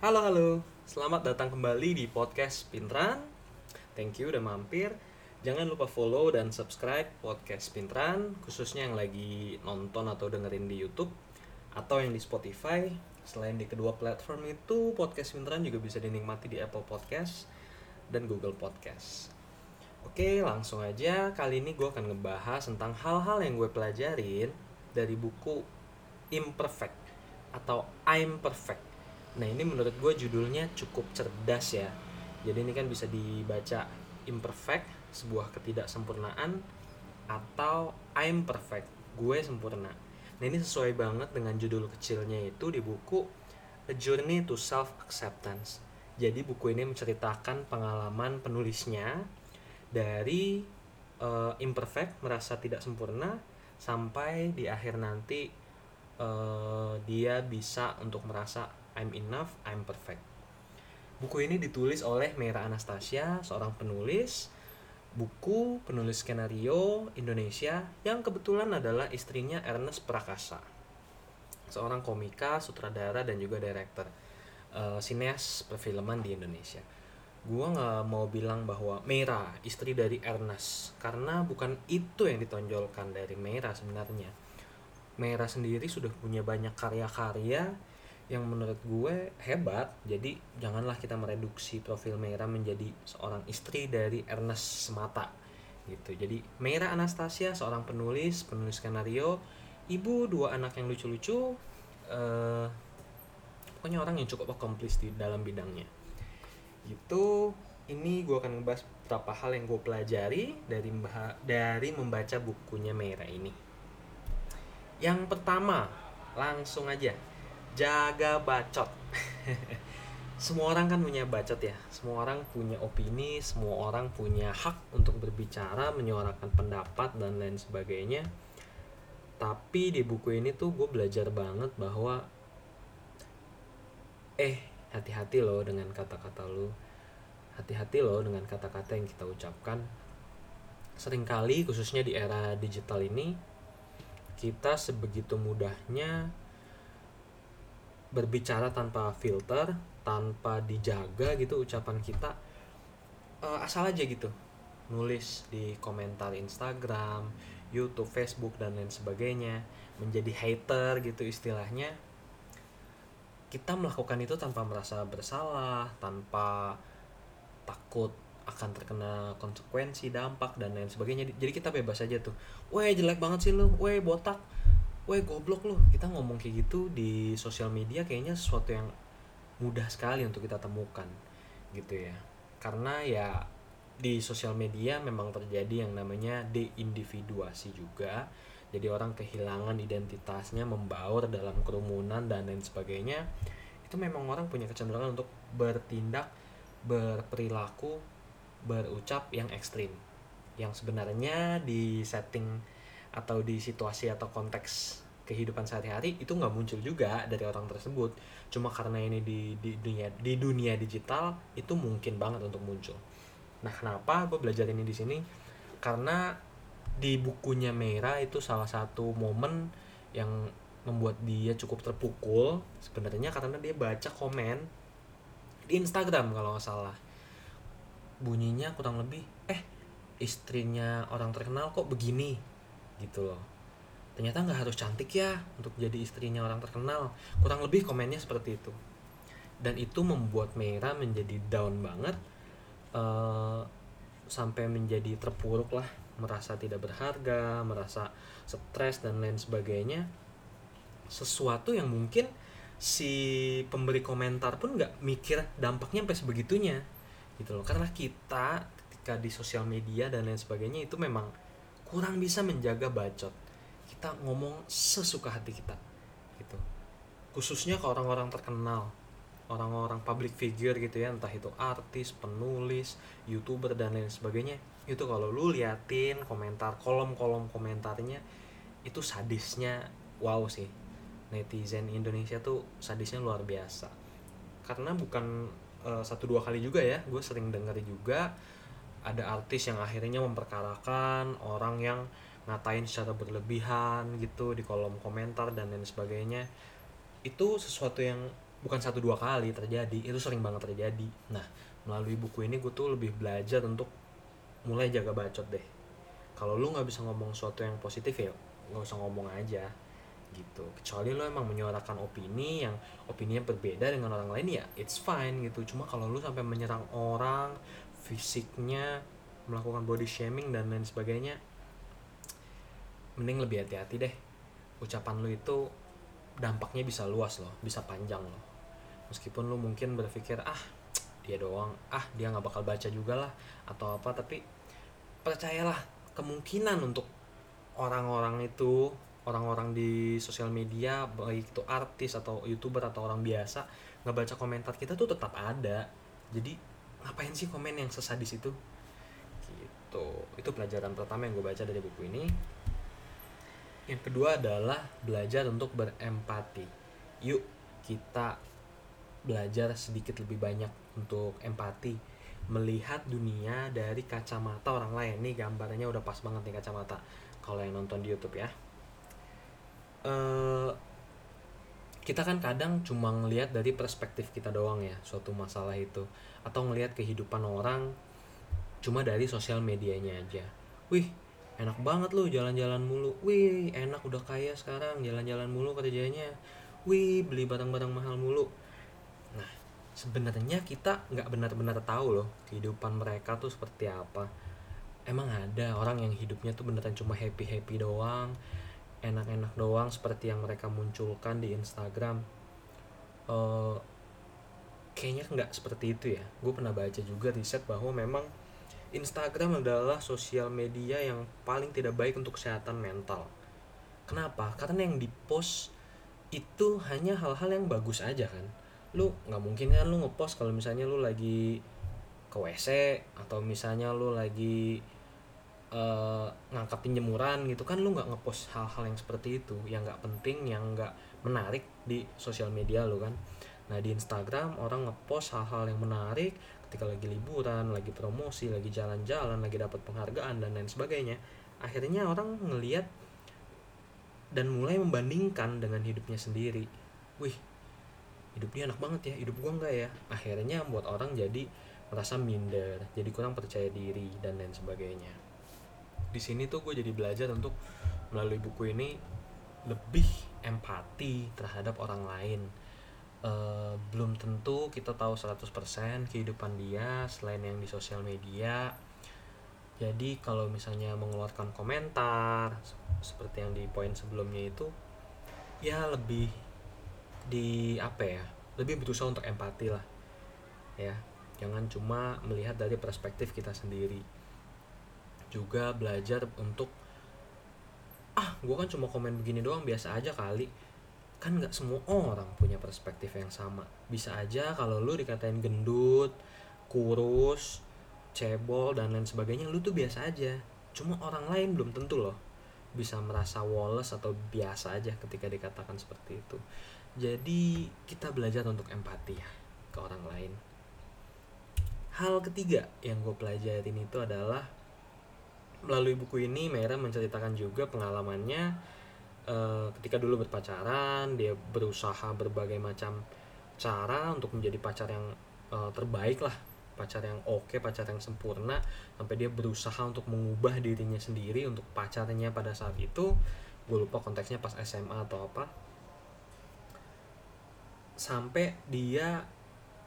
Halo halo, selamat datang kembali di podcast Pintran. Thank you udah mampir. Jangan lupa follow dan subscribe podcast Pintran, khususnya yang lagi nonton atau dengerin di YouTube atau yang di Spotify. Selain di kedua platform itu, podcast Pintran juga bisa dinikmati di Apple Podcast dan Google Podcast. Oke, langsung aja. Kali ini gue akan ngebahas tentang hal-hal yang gue pelajarin dari buku Imperfect atau I'm Perfect. Nah ini menurut gue judulnya cukup cerdas ya. Jadi ini kan bisa dibaca imperfect, sebuah ketidaksempurnaan, atau I'm perfect, gue sempurna. Nah ini sesuai banget dengan judul kecilnya itu di buku A Journey to Self Acceptance. Jadi buku ini menceritakan pengalaman penulisnya dari uh, imperfect, merasa tidak sempurna, sampai di akhir nanti uh, dia bisa untuk merasa I'm enough, I'm perfect. Buku ini ditulis oleh Mera Anastasia, seorang penulis buku, penulis skenario Indonesia yang kebetulan adalah istrinya Ernest Prakasa. Seorang komika, sutradara dan juga director uh, sineas perfilman di Indonesia. Gua nggak mau bilang bahwa Mera istri dari Ernest karena bukan itu yang ditonjolkan dari Mera sebenarnya. Mera sendiri sudah punya banyak karya-karya yang menurut gue hebat jadi janganlah kita mereduksi profil Mera menjadi seorang istri dari Ernest semata gitu. Jadi Mera Anastasia seorang penulis penulis skenario ibu dua anak yang lucu-lucu uh, pokoknya orang yang cukup akomplis di dalam bidangnya. Gitu. Ini gue akan ngebahas beberapa hal yang gue pelajari dari dari membaca bukunya Mera ini. Yang pertama langsung aja jaga bacot. Semua orang kan punya bacot ya. Semua orang punya opini semua orang punya hak untuk berbicara menyuarakan pendapat dan lain sebagainya. Tapi di buku ini tuh gue belajar banget bahwa eh hati-hati loh dengan kata-kata lo hati-hati loh dengan kata-kata yang kita ucapkan. Seringkali khususnya di era digital ini kita sebegitu mudahnya berbicara tanpa filter tanpa dijaga gitu ucapan kita uh, asal aja gitu. Nulis di komentar Instagram, YouTube, Facebook dan lain sebagainya. Menjadi hater gitu istilahnya. Kita melakukan itu tanpa merasa bersalah tanpa takut akan terkena konsekuensi dampak dan lain sebagainya. Jadi kita bebas aja tuh. Weh jelek banget sih lu. Weh botak weh goblok loh kita ngomong kayak gitu di sosial media kayaknya sesuatu yang mudah sekali untuk kita temukan gitu ya. Karena ya di sosial media memang terjadi yang namanya deindividuasi juga. Jadi orang kehilangan identitasnya membaur dalam kerumunan dan lain sebagainya. Itu memang orang punya kecenderungan untuk bertindak berperilaku berucap yang ekstrim. Yang sebenarnya di setting atau di situasi atau konteks kehidupan sehari-hari itu nggak muncul juga dari orang tersebut. Cuma karena ini di di dunia di dunia digital itu mungkin banget untuk muncul. Nah kenapa gue belajar ini di sini? Karena di bukunya Mera itu salah satu momen yang membuat dia cukup terpukul sebenarnya karena dia baca komen di Instagram kalau nggak salah. Bunyinya kurang lebih eh istrinya orang terkenal kok begini gitu loh. Ternyata nggak harus cantik ya untuk jadi istrinya orang terkenal. Kurang lebih komennya seperti itu. Dan itu membuat Mera menjadi down banget uh, sampai menjadi terpuruk lah. Merasa tidak berharga merasa stres dan lain sebagainya. Sesuatu yang mungkin si pemberi komentar pun nggak mikir dampaknya sampai sebegitunya gitu loh. Karena kita ketika di sosial media dan lain sebagainya itu memang kurang bisa menjaga bacot. Kita ngomong sesuka hati kita gitu. Khususnya ke orang-orang terkenal orang-orang public figure gitu ya entah itu artis penulis youtuber dan lain sebagainya. Itu kalau lu liatin komentar kolom-kolom komentarnya itu sadisnya wow sih. Netizen Indonesia tuh sadisnya luar biasa. Karena bukan uh, satu dua kali juga ya gue sering denger juga ada artis yang akhirnya memperkarakan orang yang ngatain secara berlebihan gitu di kolom komentar dan lain sebagainya. Itu sesuatu yang bukan satu dua kali terjadi itu sering banget terjadi. Nah melalui buku ini gue tuh lebih belajar untuk mulai jaga bacot deh. Kalau lu nggak bisa ngomong sesuatu yang positif ya nggak usah ngomong aja gitu. Kecuali lo emang menyuarakan opini yang opini yang berbeda dengan orang lain ya it's fine gitu. Cuma kalau lu sampai menyerang orang fisiknya melakukan body shaming dan lain sebagainya mending lebih hati-hati deh. Ucapan lu itu dampaknya bisa luas loh bisa panjang loh. Meskipun lu mungkin berpikir ah dia doang ah dia nggak bakal baca juga lah atau apa tapi percayalah kemungkinan untuk orang-orang itu orang-orang di sosial media baik itu artis atau youtuber atau orang biasa ngebaca komentar kita tuh tetap ada. Jadi ngapain sih komen yang sesadis itu? Gitu. Itu pelajaran pertama yang gue baca dari buku ini. Yang kedua adalah belajar untuk berempati. Yuk kita belajar sedikit lebih banyak untuk empati. Melihat dunia dari kacamata orang lain. Nih gambarnya udah pas banget nih kacamata. Kalau yang nonton di YouTube ya. Uh, kita kan kadang cuma ngelihat dari perspektif kita doang ya suatu masalah itu. Atau ngelihat kehidupan orang cuma dari sosial medianya aja. Wih enak banget lu jalan-jalan mulu. Wih enak udah kaya sekarang jalan-jalan mulu kerjanya. Wih beli barang-barang mahal mulu. Nah sebenarnya kita nggak benar-benar tahu loh kehidupan mereka tuh seperti apa. Emang ada orang yang hidupnya tuh beneran cuma happy happy doang enak-enak doang seperti yang mereka munculkan di Instagram. Uh, kayaknya nggak seperti itu ya. Gue pernah baca juga riset bahwa memang Instagram adalah sosial media yang paling tidak baik untuk kesehatan mental. Kenapa? Karena yang dipost itu hanya hal-hal yang bagus aja kan. Lu nggak mungkin kan lu ngepost kalau misalnya lu lagi ke WC atau misalnya lu lagi uh, ngangkatin gitu kan lu nggak ngepost hal-hal yang seperti itu yang nggak penting yang nggak menarik di sosial media lu kan. Nah di Instagram orang ngepost hal-hal yang menarik ketika lagi liburan lagi promosi lagi jalan-jalan lagi dapat penghargaan dan lain sebagainya akhirnya orang ngelihat dan mulai membandingkan dengan hidupnya sendiri. Wih hidup dia enak banget ya hidup gua enggak ya? Akhirnya membuat orang jadi merasa minder jadi kurang percaya diri dan lain sebagainya di sini tuh gue jadi belajar untuk melalui buku ini lebih empati terhadap orang lain. Uh, belum tentu kita tahu 100% kehidupan dia selain yang di sosial media. Jadi kalau misalnya mengeluarkan komentar seperti yang di poin sebelumnya itu ya lebih di apa ya lebih berusaha untuk empati lah. Ya jangan cuma melihat dari perspektif kita sendiri juga belajar untuk ah gue kan cuma komen begini doang biasa aja kali. Kan nggak semua orang punya perspektif yang sama. Bisa aja kalau lu dikatain gendut kurus cebol dan lain sebagainya lu tuh biasa aja. Cuma orang lain belum tentu loh bisa merasa woles atau biasa aja ketika dikatakan seperti itu. Jadi kita belajar untuk empati ya ke orang lain. Hal ketiga yang gue pelajarin itu adalah melalui buku ini Mera menceritakan juga pengalamannya uh, ketika dulu berpacaran dia berusaha berbagai macam cara untuk menjadi pacar yang uh, terbaik lah. Pacar yang oke okay, pacar yang sempurna sampai dia berusaha untuk mengubah dirinya sendiri untuk pacarnya pada saat itu. Gue lupa konteksnya pas SMA atau apa. Sampai dia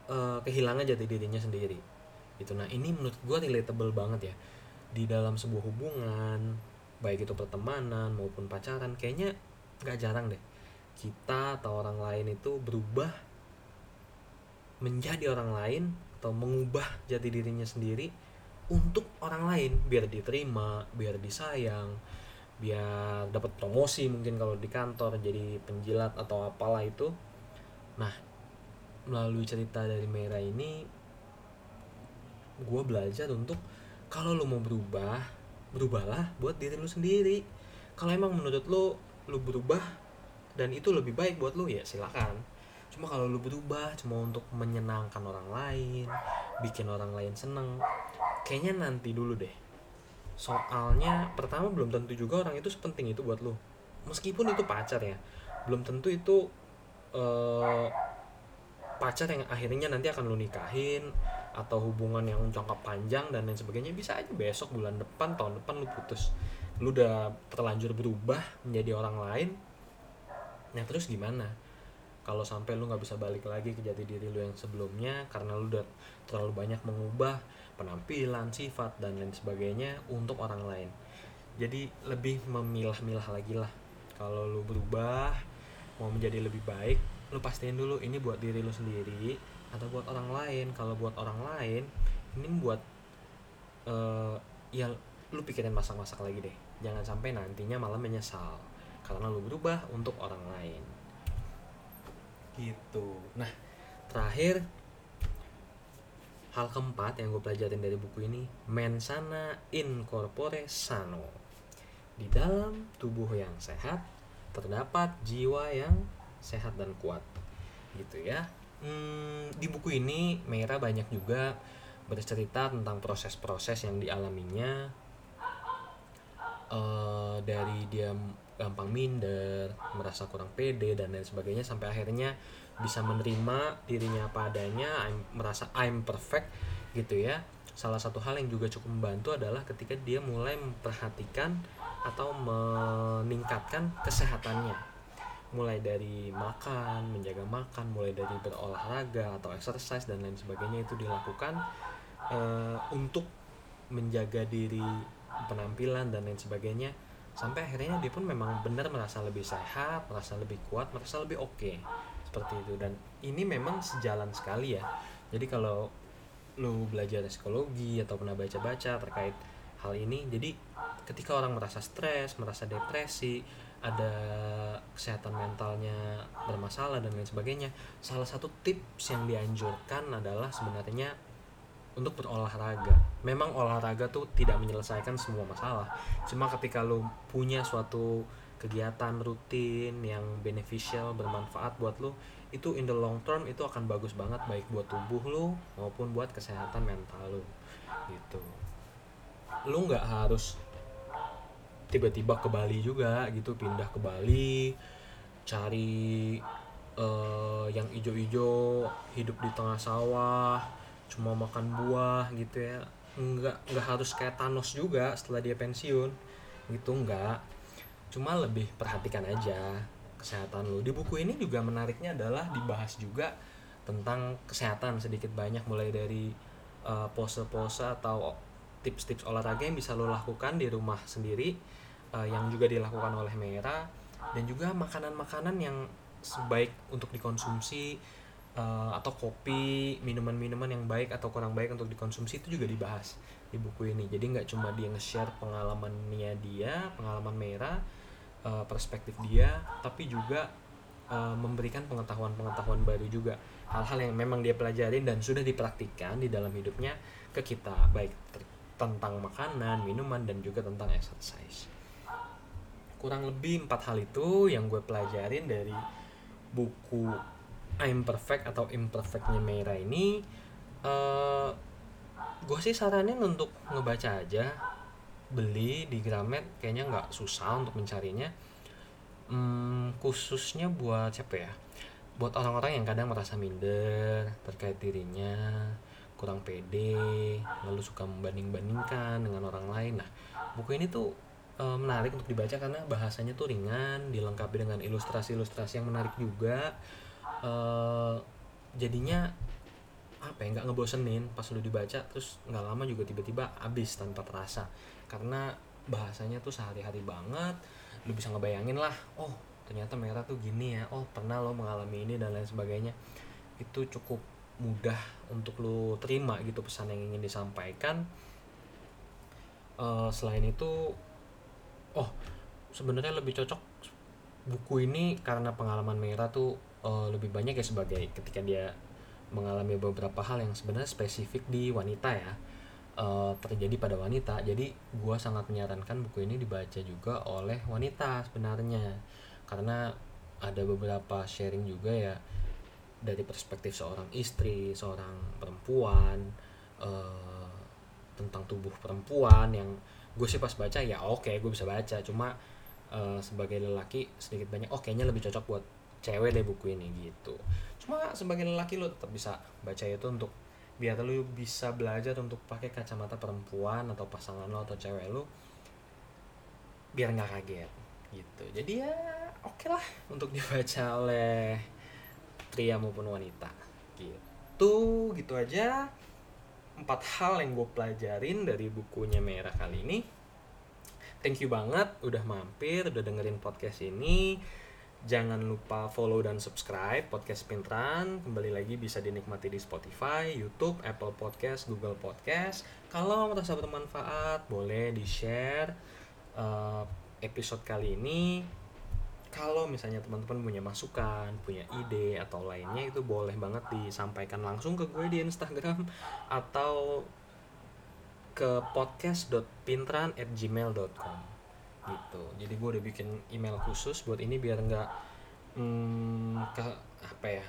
uh, kehilangan jati dirinya sendiri. Itu nah ini menurut gue relatable banget ya di dalam sebuah hubungan baik itu pertemanan maupun pacaran kayaknya nggak jarang deh kita atau orang lain itu berubah menjadi orang lain atau mengubah jati dirinya sendiri untuk orang lain. Biar diterima biar disayang biar dapat promosi mungkin kalau di kantor jadi penjilat atau apalah itu. Nah melalui cerita dari Mera ini gue belajar untuk kalau lu mau berubah berubahlah buat diri lu sendiri. Kalau emang menurut lu lu berubah dan itu lebih baik buat lu ya silakan. Cuma kalau lu berubah cuma untuk menyenangkan orang lain bikin orang lain seneng kayaknya nanti dulu deh. Soalnya pertama belum tentu juga orang itu sepenting itu buat lu. Meskipun itu pacar ya belum tentu itu uh, pacar yang akhirnya nanti akan lu nikahin atau hubungan yang jangka panjang dan lain sebagainya bisa aja besok bulan depan tahun depan lu putus. Lu udah terlanjur berubah menjadi orang lain nah terus gimana? Kalau sampai lu nggak bisa balik lagi ke jati diri lu yang sebelumnya karena lu udah terlalu banyak mengubah penampilan sifat dan lain sebagainya untuk orang lain. Jadi lebih memilah-milah lagi lah. Kalau lu berubah mau menjadi lebih baik lu pastiin dulu ini buat diri lu sendiri atau buat orang lain. Kalau buat orang lain ini buat uh, ya lu pikirin masak-masak lagi deh. Jangan sampai nantinya malah menyesal. Karena lu berubah untuk orang lain. Gitu. Nah terakhir hal keempat yang gue pelajarin dari buku ini mensana in corpore sano. Di dalam tubuh yang sehat terdapat jiwa yang sehat dan kuat. Gitu ya hmm, di buku ini Meira banyak juga bercerita tentang proses-proses yang dialaminya uh, dari dia gampang minder, merasa kurang pede dan lain sebagainya sampai akhirnya bisa menerima dirinya apa adanya, I'm, merasa I'm perfect gitu ya. Salah satu hal yang juga cukup membantu adalah ketika dia mulai memperhatikan atau meningkatkan kesehatannya mulai dari makan, menjaga makan, mulai dari berolahraga atau exercise dan lain sebagainya itu dilakukan uh, untuk menjaga diri penampilan dan lain sebagainya sampai akhirnya dia pun memang benar merasa lebih sehat, merasa lebih kuat, merasa lebih oke okay. seperti itu dan ini memang sejalan sekali ya. Jadi kalau lu belajar psikologi atau pernah baca-baca terkait hal ini, jadi ketika orang merasa stres, merasa depresi, ada kesehatan mentalnya bermasalah dan lain sebagainya salah satu tips yang dianjurkan adalah sebenarnya untuk berolahraga. Memang olahraga tuh tidak menyelesaikan semua masalah. Cuma ketika lo punya suatu kegiatan rutin yang beneficial bermanfaat buat lo itu in the long term itu akan bagus banget baik buat tubuh lo maupun buat kesehatan mental lo gitu. Lo nggak harus tiba-tiba ke Bali juga gitu pindah ke Bali cari uh, yang ijo-ijo hidup di tengah sawah cuma makan buah gitu ya. Nggak nggak harus kayak Thanos juga setelah dia pensiun gitu nggak. Cuma lebih perhatikan aja kesehatan lu. Di buku ini juga menariknya adalah dibahas juga tentang kesehatan sedikit banyak mulai dari uh, pose-pose atau tips-tips olahraga yang bisa lo lakukan di rumah sendiri uh, yang juga dilakukan oleh Mera dan juga makanan-makanan yang sebaik untuk dikonsumsi uh, atau kopi minuman-minuman yang baik atau kurang baik untuk dikonsumsi itu juga dibahas di buku ini. Jadi nggak cuma dia nge-share pengalamannya dia pengalaman Mera uh, perspektif dia tapi juga memberikan pengetahuan-pengetahuan baru juga. Hal-hal yang memang dia pelajarin dan sudah dipraktikkan di dalam hidupnya ke kita. Baik tentang makanan, minuman dan juga tentang exercise. Kurang lebih empat hal itu yang gue pelajarin dari buku I'm Perfect atau Imperfectnya Meira ini. Uh, gue sih saranin untuk ngebaca aja beli di Gramet kayaknya nggak susah untuk mencarinya. Hmm, khususnya buat siapa ya? Buat orang-orang yang kadang merasa minder terkait dirinya kurang pede lalu suka membanding-bandingkan dengan orang lain. Nah buku ini tuh e, menarik untuk dibaca karena bahasanya tuh ringan dilengkapi dengan ilustrasi-ilustrasi yang menarik juga. E, jadinya apa ya nggak ngebosenin pas lu dibaca terus nggak lama juga tiba-tiba habis tanpa terasa. Karena bahasanya tuh sehari-hari banget lu bisa ngebayangin lah oh ternyata merah tuh gini ya oh pernah lo mengalami ini dan lain sebagainya. Itu cukup mudah untuk lo terima gitu pesan yang ingin disampaikan. Uh, selain itu oh sebenarnya lebih cocok buku ini karena pengalaman Mera tuh uh, lebih banyak ya sebagai ketika dia mengalami beberapa hal yang sebenarnya spesifik di wanita ya uh, terjadi pada wanita. Jadi gue sangat menyarankan buku ini dibaca juga oleh wanita sebenarnya. Karena ada beberapa sharing juga ya dari perspektif seorang istri seorang perempuan uh, tentang tubuh perempuan yang gue sih pas baca ya oke okay, gue bisa baca. Cuma uh, sebagai lelaki sedikit banyak oh kayaknya lebih cocok buat cewek deh buku ini gitu. Cuma sebagai lelaki lu tetap bisa baca itu untuk biar lu bisa belajar untuk pakai kacamata perempuan atau pasangan lo atau cewek lu biar nggak kaget gitu. Jadi ya oke okay lah untuk dibaca oleh pria maupun wanita. Gitu. Gitu aja. Empat hal yang gue pelajarin dari bukunya merah kali ini. Thank you banget udah mampir udah dengerin podcast ini. Jangan lupa follow dan subscribe podcast Pintran kembali lagi bisa dinikmati di Spotify, YouTube, Apple Podcast, Google Podcast. Kalau merasa bermanfaat boleh di share uh, episode kali ini kalau misalnya teman-teman punya masukan, punya ide atau lainnya itu boleh banget disampaikan langsung ke gue di Instagram atau ke podcast.pintran@gmail.com gitu. Jadi gue udah bikin email khusus buat ini biar nggak hmm, ke apa ya?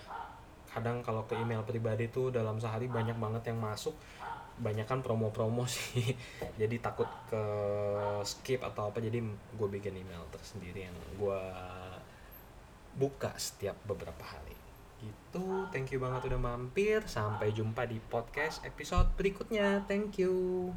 Kadang kalau ke email pribadi tuh dalam sehari banyak banget yang masuk banyak kan promo-promo sih. Jadi takut ke skip atau apa jadi gue bikin email tersendiri yang gue buka setiap beberapa hari. Gitu thank you banget udah mampir. Sampai jumpa di podcast episode berikutnya. Thank you